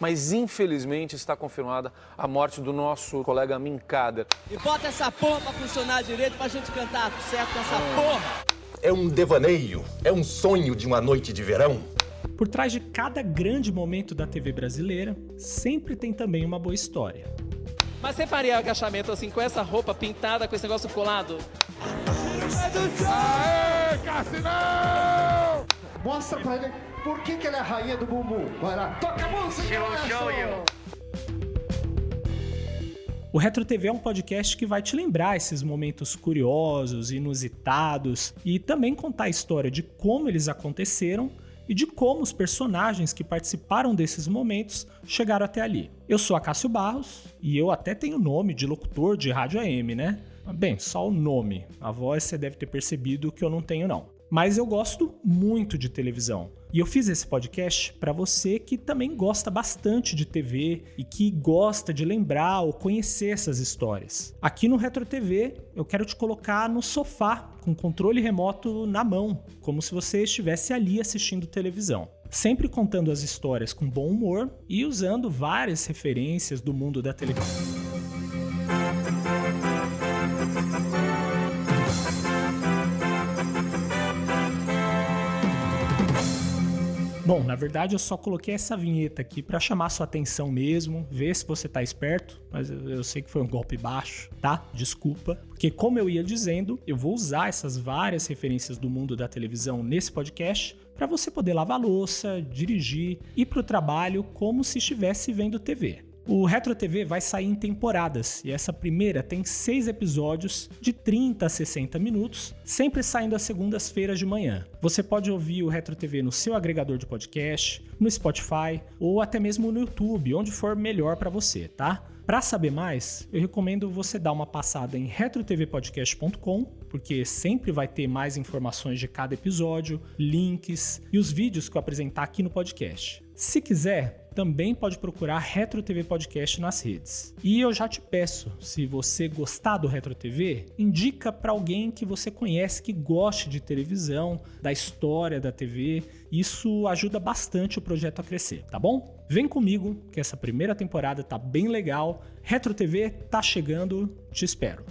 mas infelizmente está confirmada a morte do nosso colega Minkader. E bota essa porra pra funcionar direito pra gente cantar certo com essa porra. É um devaneio, é um sonho de uma noite de verão. Por trás de cada grande momento da TV brasileira, sempre tem também uma boa história. Mas você faria agachamento assim com essa roupa pintada, com esse negócio colado? Aê, Cassinão! Mostra pra ele por que, que ela é a rainha do bumbum. Vai lá, toca a música! Show, show, eu. O Retro TV é um podcast que vai te lembrar esses momentos curiosos, inusitados e também contar a história de como eles aconteceram e de como os personagens que participaram desses momentos chegaram até ali. Eu sou Acácio Barros e eu até tenho nome de locutor de rádio AM, né? Bem, só o nome. A voz você deve ter percebido que eu não tenho não. Mas eu gosto muito de televisão. E eu fiz esse podcast para você que também gosta bastante de TV e que gosta de lembrar ou conhecer essas histórias. Aqui no Retro TV, eu quero te colocar no sofá com controle remoto na mão, como se você estivesse ali assistindo televisão. Sempre contando as histórias com bom humor e usando várias referências do mundo da televisão. Bom, na verdade eu só coloquei essa vinheta aqui para chamar sua atenção mesmo, ver se você tá esperto, mas eu sei que foi um golpe baixo, tá? Desculpa. Porque como eu ia dizendo, eu vou usar essas várias referências do mundo da televisão nesse podcast para você poder lavar louça, dirigir, ir pro trabalho como se estivesse vendo TV. O Retro TV vai sair em temporadas e essa primeira tem seis episódios de 30 a 60 minutos, sempre saindo às segundas-feiras de manhã. Você pode ouvir o Retro TV no seu agregador de podcast, no Spotify ou até mesmo no YouTube, onde for melhor para você, tá? Para saber mais, eu recomendo você dar uma passada em retrotvpodcast.com, porque sempre vai ter mais informações de cada episódio, links e os vídeos que eu apresentar aqui no podcast. Se quiser, também pode procurar Retro TV Podcast nas redes. E eu já te peço, se você gostar do Retro TV, indica para alguém que você conhece que goste de televisão, da história da TV. Isso ajuda bastante o projeto a crescer, tá bom? Vem comigo que essa primeira temporada tá bem legal. Retro TV tá chegando, te espero.